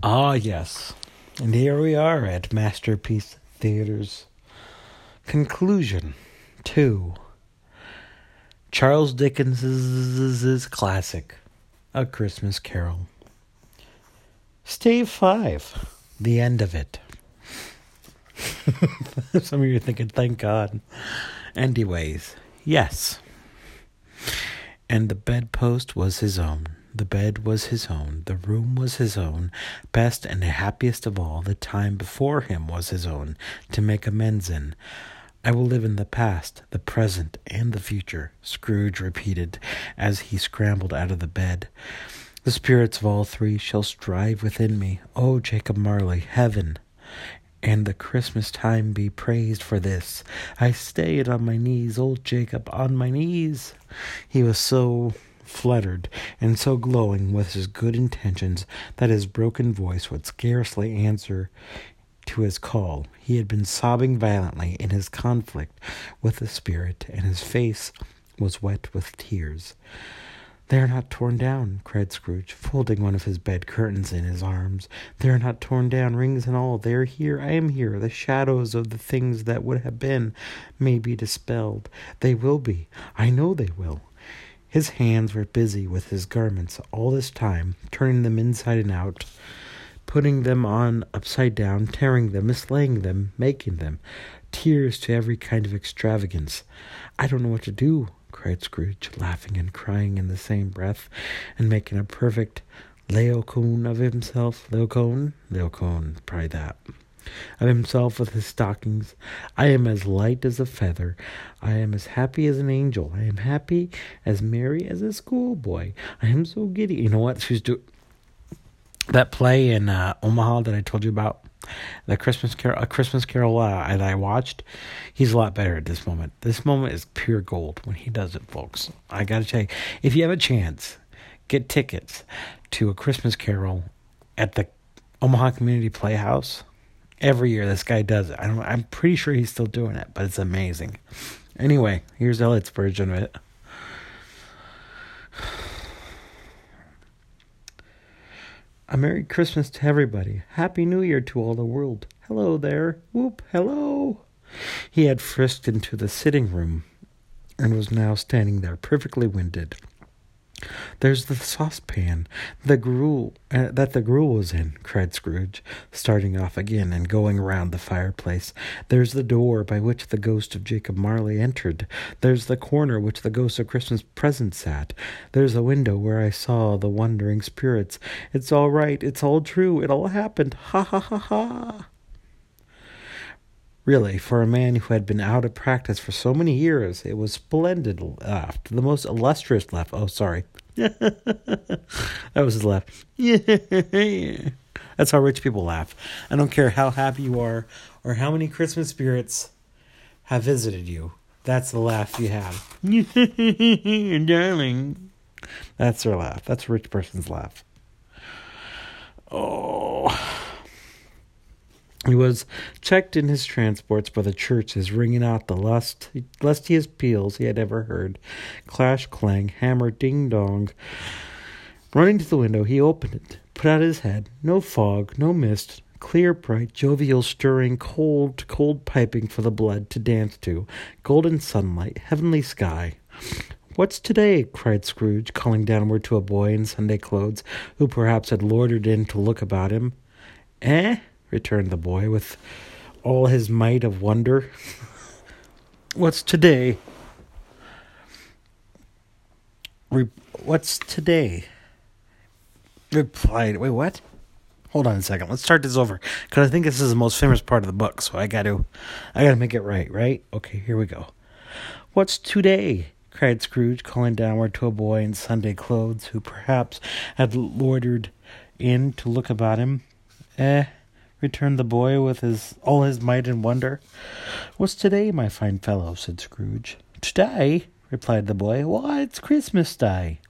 Ah, yes. And here we are at Masterpiece Theater's conclusion to Charles Dickens's classic, A Christmas Carol. Stave 5, the end of it. Some of you are thinking, thank God. Anyways, yes. And the bedpost was his own. The bed was his own, the room was his own, best and happiest of all, the time before him was his own, to make amends in. I will live in the past, the present, and the future, Scrooge repeated as he scrambled out of the bed. The spirits of all three shall strive within me. O oh, Jacob Marley, heaven and the Christmas time be praised for this. I stayed on my knees, old Jacob, on my knees. He was so fluttered and so glowing with his good intentions that his broken voice would scarcely answer to his call. He had been sobbing violently in his conflict with the spirit, and his face was wet with tears. They are not torn down, cried Scrooge, folding one of his bed curtains in his arms. They are not torn down, rings and all. They are here. I am here. The shadows of the things that would have been may be dispelled. They will be. I know they will. His hands were busy with his garments all this time, turning them inside and out, putting them on upside down, tearing them, mislaying them, making them. Tears to every kind of extravagance. I don't know what to do, cried Scrooge, laughing and crying in the same breath, and making a perfect Laocoon of himself. Laocoon? Laocoon, probably that of himself with his stockings. I am as light as a feather. I am as happy as an angel. I am happy as merry as a schoolboy. I am so giddy. You know what? She's doing that play in uh, Omaha that I told you about. The Christmas Carol, a Christmas Carol uh, that I watched. He's a lot better at this moment. This moment is pure gold when he does it, folks. I gotta tell you, if you have a chance, get tickets to a Christmas Carol at the Omaha Community Playhouse every year this guy does it. I don't, I'm pretty sure he's still doing it, but it's amazing. Anyway, here's Eliott's version of it. A Merry Christmas to everybody. Happy New Year to all the world. Hello there. Whoop, hello. He had frisked into the sitting room and was now standing there perfectly winded. There's the saucepan, the gruel uh, that the gruel was in, cried Scrooge, starting off again and going round the fireplace. There's the door by which the ghost of Jacob Marley entered. There's the corner which the ghost of Christmas present sat. There's a window where I saw the wandering spirits. It's all right. It's all true. It all happened. Ha ha ha ha. Really, for a man who had been out of practice for so many years, it was splendid laugh. The most illustrious laugh. Oh, sorry. that was his laugh. That's how rich people laugh. I don't care how happy you are or how many Christmas spirits have visited you. That's the laugh you have. Darling. That's their laugh. That's a rich person's laugh. Oh. He was checked in his transports by the churches, ringing out the lust, lustiest peals he had ever heard. Clash, clang, hammer, ding dong. Running to the window, he opened it, put out his head. No fog, no mist, clear, bright, jovial, stirring, cold, cold piping for the blood to dance to, golden sunlight, heavenly sky. What's today? cried Scrooge, calling downward to a boy in Sunday clothes, who perhaps had loitered in to look about him. Eh? Returned the boy with all his might of wonder. What's today? Re- what's today? Replied, wait, what? Hold on a second. Let's start this over because I think this is the most famous part of the book. So I got to, I got to make it right, right? Okay, here we go. What's today? cried Scrooge, calling downward to a boy in Sunday clothes who perhaps had loitered in to look about him. Eh, returned the boy with his all his might and wonder. What's today, my fine fellow? said Scrooge. Today? replied the boy. Why, it's Christmas Day.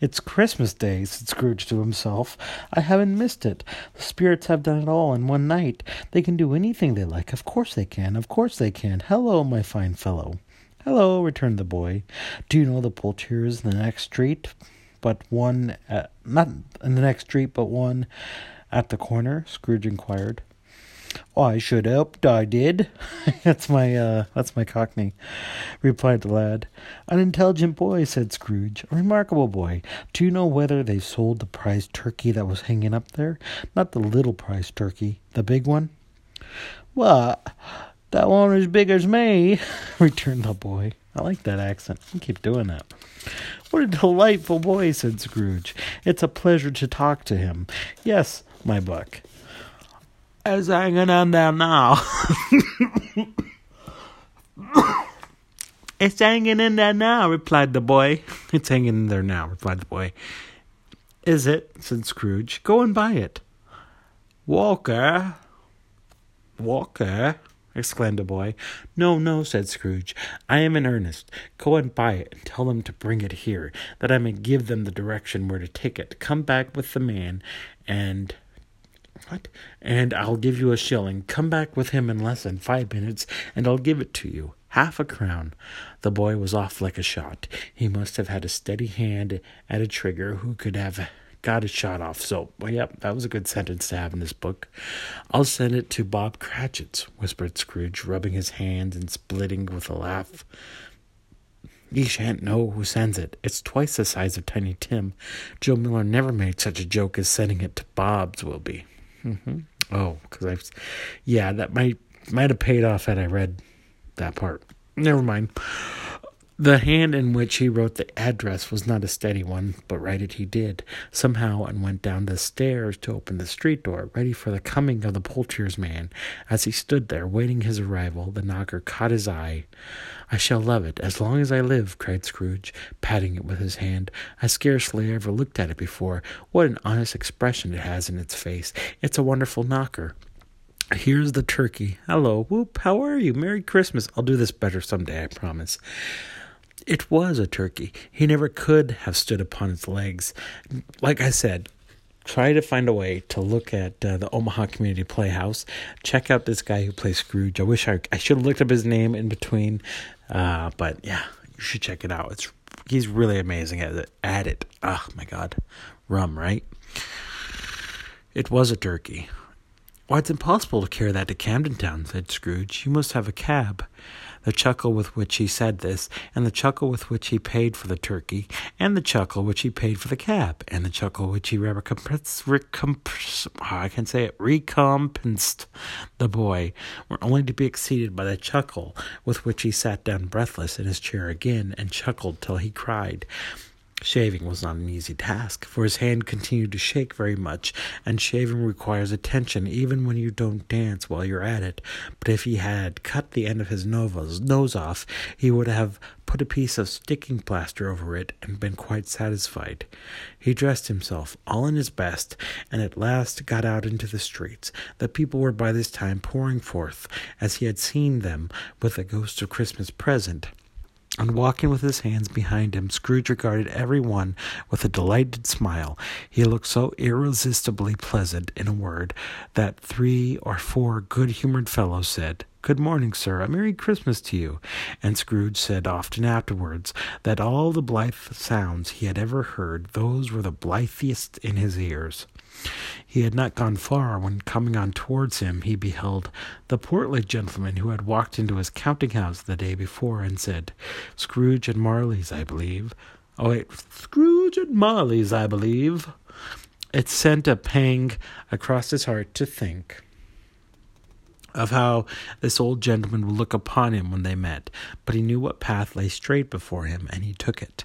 It's Christmas Day, said Scrooge to himself. I haven't missed it. The spirits have done it all in one night. They can do anything they like. Of course they can. Of course they can. Hello, my fine fellow. Hello, returned the boy. Do you know the poultiers in the next street? But one, uh, not in the next street, but one At the corner? Scrooge inquired. I should hoped I did. that's my uh that's my cockney, replied the lad. An intelligent boy, said Scrooge. A remarkable boy. Do you know whether they sold the prize turkey that was hanging up there? Not the little prize turkey, the big one? What? That one as big as me, returned the boy. I like that accent. I keep doing that. What a delightful boy, said Scrooge. It's a pleasure to talk to him. Yes, my buck. It's hanging in there now. it's hanging in there now, replied the boy. It's hanging in there now, replied the boy. Is it? said Scrooge. Go and buy it. Walker. Walker exclaimed the boy. No, no, said Scrooge. I am in earnest. Go and buy it, and tell them to bring it here, that I may give them the direction where to take it. Come back with the man, and what? And I'll give you a shilling. Come back with him in less than five minutes, and I'll give it to you. Half a crown. The boy was off like a shot. He must have had a steady hand at a trigger who could have got his shot off. So, well, yep, that was a good sentence to have in this book. I'll send it to Bob Cratchit's, whispered Scrooge, rubbing his hands and splitting with a laugh. Ye shan't know who sends it. It's twice the size of Tiny Tim. Joe Miller never made such a joke as sending it to Bob's will be. Mm-hmm. Oh, because I've, yeah, that might might have paid off had I read that part. Never mind. The hand in which he wrote the address was not a steady one, but write it he did, somehow, and went down the stairs to open the street door, ready for the coming of the poulterer's man. As he stood there, waiting his arrival, the knocker caught his eye. I shall love it as long as I live, cried Scrooge, patting it with his hand. I scarcely ever looked at it before. What an honest expression it has in its face. It's a wonderful knocker. Here's the turkey. Hello, whoop, how are you? Merry Christmas. I'll do this better someday, I promise. It was a turkey. He never could have stood upon its legs. Like I said, try to find a way to look at uh, the Omaha Community Playhouse. Check out this guy who plays Scrooge. I wish I, I should have looked up his name in between, uh, but yeah, you should check it out. It's he's really amazing at it. At it. Oh my God, rum, right? It was a turkey. Why, it's impossible to carry that to Camden Town, said Scrooge. You must have a cab the chuckle with which he said this, and the chuckle with which he paid for the turkey, and the chuckle which he paid for the cab, and the chuckle which he recompensed, recompensed oh, I can say it, recompensed the boy, were only to be exceeded by the chuckle with which he sat down breathless in his chair again, and chuckled till he cried. Shaving was not an easy task, for his hand continued to shake very much, and shaving requires attention even when you don't dance while you're at it. But if he had cut the end of his nose off, he would have put a piece of sticking plaster over it and been quite satisfied. He dressed himself all in his best, and at last got out into the streets. The people were by this time pouring forth, as he had seen them with the ghost of Christmas present. And walking with his hands behind him, Scrooge regarded every one with a delighted smile. He looked so irresistibly pleasant, in a word, that three or four good humored fellows said, Good morning, sir. A Merry Christmas to you. And Scrooge said often afterwards that all the blithe sounds he had ever heard, those were the blithest in his ears. He had not gone far when, coming on towards him, he beheld the portly gentleman who had walked into his counting house the day before and said, Scrooge and Marley's, I believe. Oh, wait, Scrooge and Marley's, I believe. It sent a pang across his heart to think of how this old gentleman would look upon him when they met, but he knew what path lay straight before him, and he took it.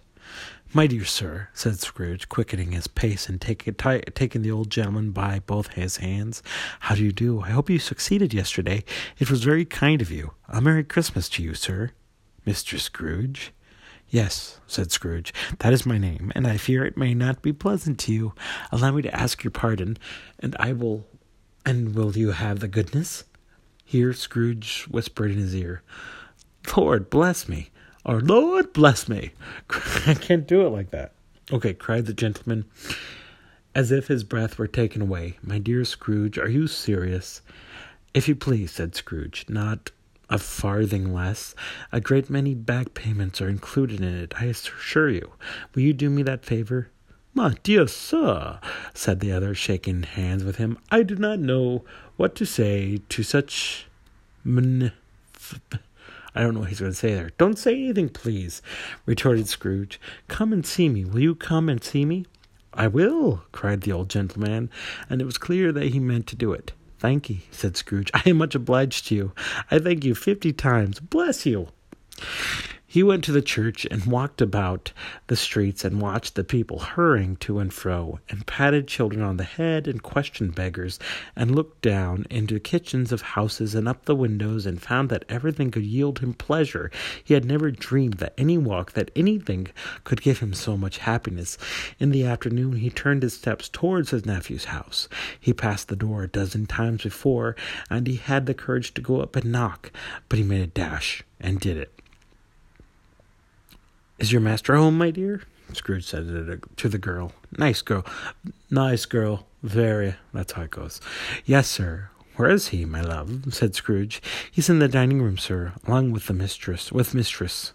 My dear sir, said Scrooge, quickening his pace and take, t- taking the old gentleman by both his hands, how do you do? I hope you succeeded yesterday. It was very kind of you. A Merry Christmas to you, sir. Mr. Scrooge? Yes, said Scrooge, that is my name, and I fear it may not be pleasant to you. Allow me to ask your pardon, and I will. And will you have the goodness? Here Scrooge whispered in his ear, Lord bless me. Our Lord bless me. I can't do it like that. Okay, cried the gentleman, as if his breath were taken away. My dear Scrooge, are you serious? If you please, said Scrooge, not a farthing less. A great many back payments are included in it, I assure you. Will you do me that favor? My dear sir, said the other, shaking hands with him, I do not know what to say to such. I don't know what he's going to say there. Don't say anything, please, retorted Scrooge. Come and see me. Will you come and see me? I will, cried the old gentleman, and it was clear that he meant to do it. Thank you, said Scrooge. I am much obliged to you. I thank you fifty times. Bless you. He went to the church and walked about the streets and watched the people hurrying to and fro, and patted children on the head and questioned beggars, and looked down into kitchens of houses and up the windows and found that everything could yield him pleasure. He had never dreamed that any walk, that anything could give him so much happiness. In the afternoon he turned his steps towards his nephew's house. He passed the door a dozen times before, and he had the courage to go up and knock, but he made a dash and did it. Is your master home, my dear? Scrooge said to the girl. Nice girl. Nice girl. Very. That's how it goes. Yes, sir. Where is he, my love? said Scrooge. He's in the dining room, sir, along with the mistress. With mistress.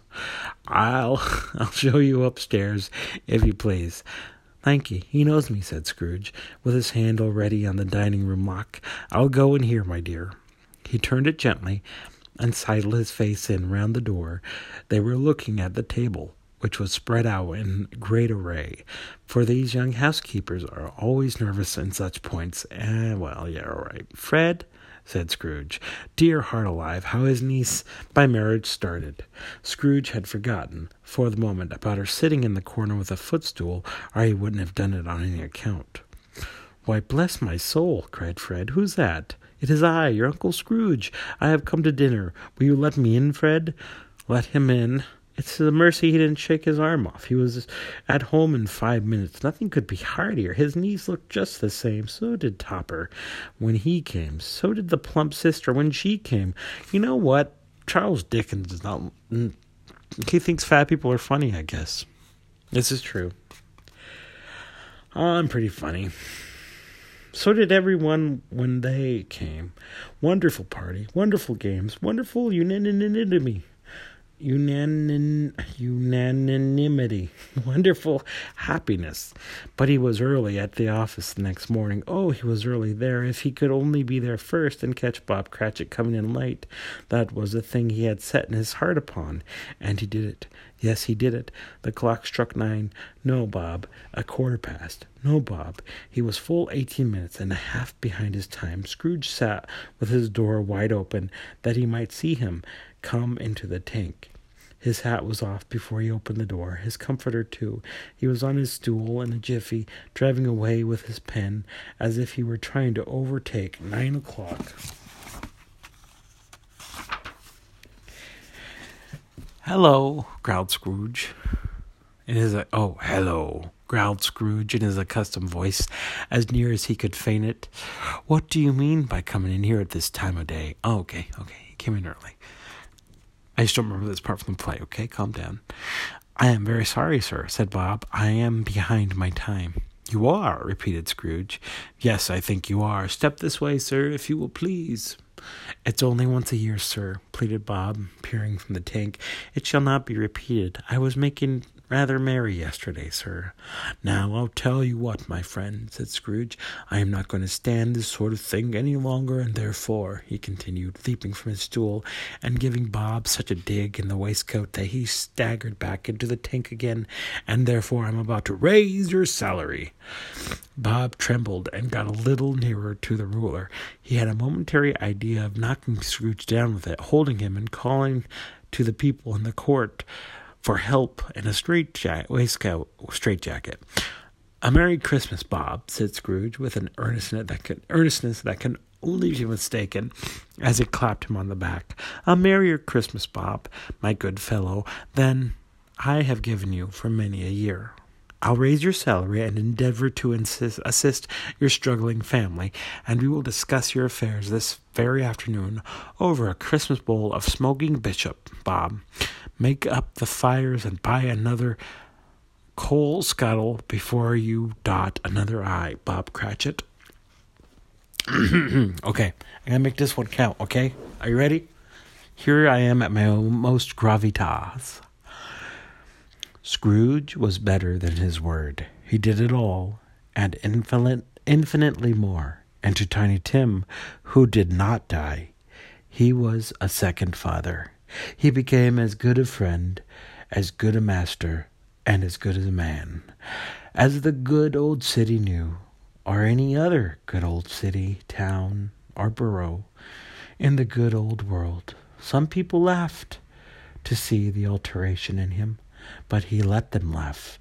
I'll I'll show you upstairs, if you please. Thank you. He knows me, said Scrooge, with his hand already on the dining room lock. I'll go in here, my dear. He turned it gently and sidled his face in round the door. They were looking at the table, which was spread out in great array, for these young housekeepers are always nervous in such points. Eh, well, yeah, all right. Fred, said Scrooge, dear heart alive, how his niece by marriage started. Scrooge had forgotten, for the moment, about her sitting in the corner with a footstool, or he wouldn't have done it on any account. Why, bless my soul, cried Fred, who's that? It is I, your Uncle Scrooge. I have come to dinner. Will you let me in, Fred? Let him in. It's a mercy he didn't shake his arm off. He was at home in five minutes. Nothing could be heartier. His knees looked just the same. So did Topper when he came. So did the plump sister when she came. You know what? Charles Dickens does not. Mm, he thinks fat people are funny, I guess. This is true. I'm pretty funny. So did everyone when they came. Wonderful party, wonderful games, wonderful unanimity unanim- unanimity, wonderful happiness. But he was early at the office the next morning. Oh, he was early there. If he could only be there first and catch Bob Cratchit coming in late, that was the thing he had set in his heart upon. And he did it. Yes, he did it. The clock struck nine. No, Bob. A quarter past. No, Bob. He was full eighteen minutes and a half behind his time. Scrooge sat with his door wide open that he might see him come into the tank. His hat was off before he opened the door, his comforter too. He was on his stool in a jiffy, driving away with his pen as if he were trying to overtake nine o'clock. Hello, growled Scrooge. In his oh, hello, growled Scrooge in his accustomed voice, as near as he could feign it. What do you mean by coming in here at this time of day? Oh, okay, okay, he came in early. I just don't remember this part from the play, okay? Calm down. I am very sorry, sir, said Bob. I am behind my time. You are, repeated Scrooge. Yes, I think you are. Step this way, sir, if you will please. It's only once a year, sir, pleaded Bob, peering from the tank. It shall not be repeated. I was making rather merry yesterday, sir. Now I'll tell you what, my friend, said Scrooge, I am not going to stand this sort of thing any longer, and therefore, he continued, leaping from his stool and giving Bob such a dig in the waistcoat that he staggered back into the tank again, and therefore I'm about to raise your salary. Bob trembled and got a little nearer to the ruler. He had a momentary idea of knocking Scrooge down with it, holding him and calling to the people in the court for help in a straight jacket, waistcoat, straight jacket. A Merry Christmas, Bob, said Scrooge with an earnestness that can, earnestness that can only be mistaken, as he clapped him on the back. A merrier Christmas, Bob, my good fellow, than I have given you for many a year. I'll raise your salary and endeavor to insist, assist your struggling family, and we will discuss your affairs this very afternoon over a Christmas bowl of smoking bishop, Bob. Make up the fires and buy another coal scuttle before you dot another I, Bob Cratchit. okay, I'm gonna make this one count, okay? Are you ready? Here I am at my most gravitas. Scrooge was better than his word. He did it all, and infinite, infinitely more. And to Tiny Tim, who did not die, he was a second father. He became as good a friend, as good a master, and as good as a man, as the good old city knew, or any other good old city, town, or borough in the good old world. Some people laughed to see the alteration in him, but he let them laugh,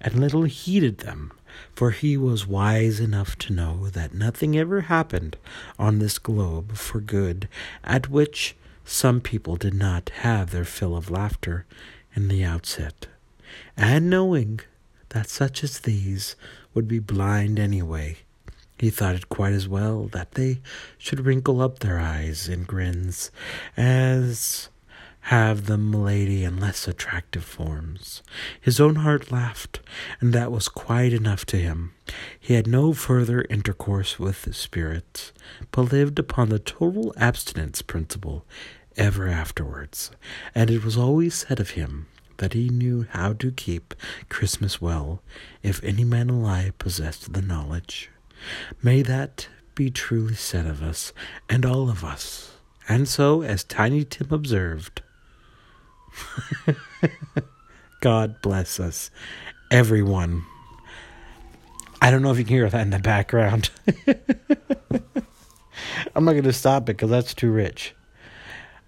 and little heeded them, for he was wise enough to know that nothing ever happened on this globe for good at which some people did not have their fill of laughter in the outset, and knowing that such as these would be blind anyway, he thought it quite as well that they should wrinkle up their eyes in grins as have the milady and less attractive forms. His own heart laughed, and that was quite enough to him. He had no further intercourse with spirits, but lived upon the total abstinence principle ever afterwards, and it was always said of him that he knew how to keep Christmas well, if any man alive possessed the knowledge. May that be truly said of us, and all of us. And so, as Tiny Tim observed, God bless us, everyone. I don't know if you can hear that in the background. I'm not going to stop it because that's too rich.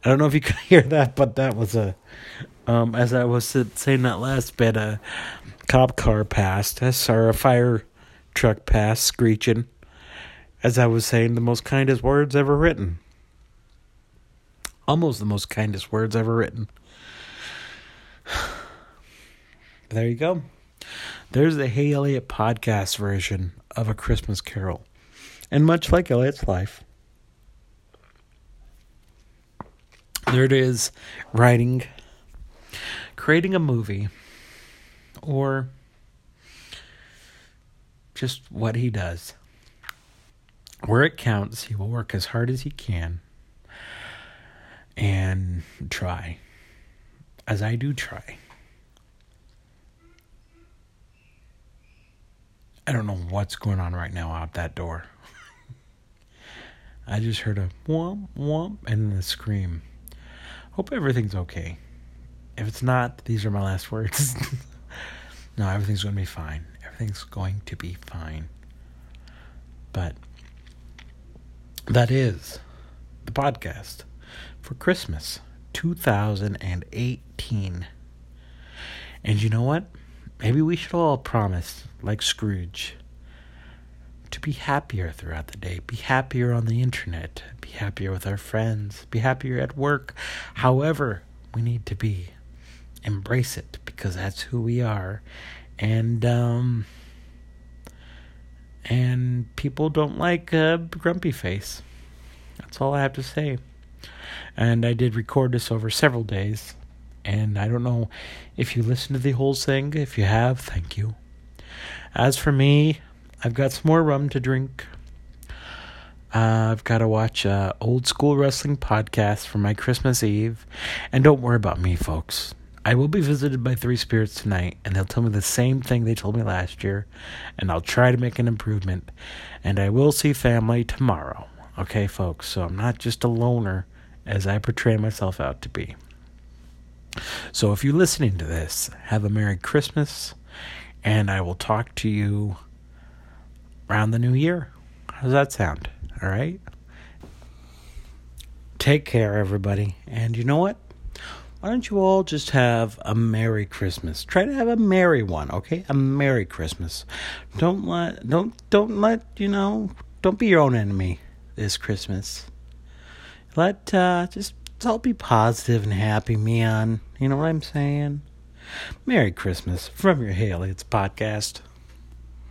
I don't know if you can hear that, but that was a. Um, as I was saying that last bit, a cop car passed. Saw a fire truck passed, screeching. As I was saying, the most kindest words ever written. Almost the most kindest words ever written. there you go. There's the Hey Eliott podcast version of A Christmas Carol. And much like Eliott's life, there it is writing, creating a movie, or just what he does. Where it counts, he will work as hard as he can and try as I do try. I don't know what's going on right now out that door. I just heard a whomp whomp and a scream. Hope everything's okay. If it's not, these are my last words. no, everything's going to be fine. Everything's going to be fine. But that is the podcast for Christmas. 2018. And you know what? Maybe we should all promise, like Scrooge, to be happier throughout the day, be happier on the internet, be happier with our friends, be happier at work. However, we need to be. Embrace it because that's who we are. And, um, and people don't like a grumpy face. That's all I have to say. And I did record this over several days. And I don't know if you listened to the whole thing. If you have, thank you. As for me, I've got some more rum to drink. Uh, I've got to watch a old school wrestling podcast for my Christmas Eve. And don't worry about me, folks. I will be visited by three spirits tonight, and they'll tell me the same thing they told me last year, and I'll try to make an improvement. And I will see family tomorrow. Okay, folks, so I'm not just a loner as I portray myself out to be. So if you're listening to this, have a Merry Christmas, and I will talk to you around the new year. How does that sound? All right? Take care, everybody. And you know what? Why don't you all just have a Merry Christmas? Try to have a merry one, okay? A Merry Christmas. Don't let don't don't let, you know, don't be your own enemy this Christmas. Let uh, just all be positive and happy, man. You know what I'm saying? Merry Christmas from your Haley. It's podcast.